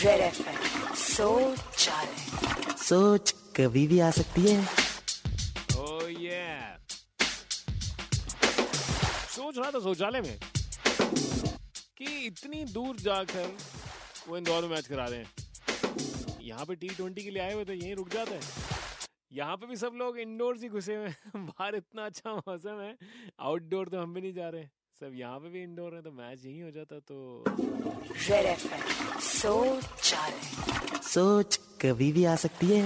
सोच सोच कभी भी आ सकती है। Oh yeah. सोच रहा था शौचालय में कि इतनी दूर जाकर वो इंदौर में मैच करा रहे हैं। यहाँ पे टी ट्वेंटी के लिए आए हुए थे यहीं रुक जाते हैं। यहाँ पे भी सब लोग इंडोर ही घुसे हुए हैं। बाहर इतना अच्छा मौसम है। आउटडोर तो हम भी नहीं जा रहे सब यहाँ पे भी इंडोर है तो मैच यही हो जाता तो सोच सोच कभी भी आ सकती है।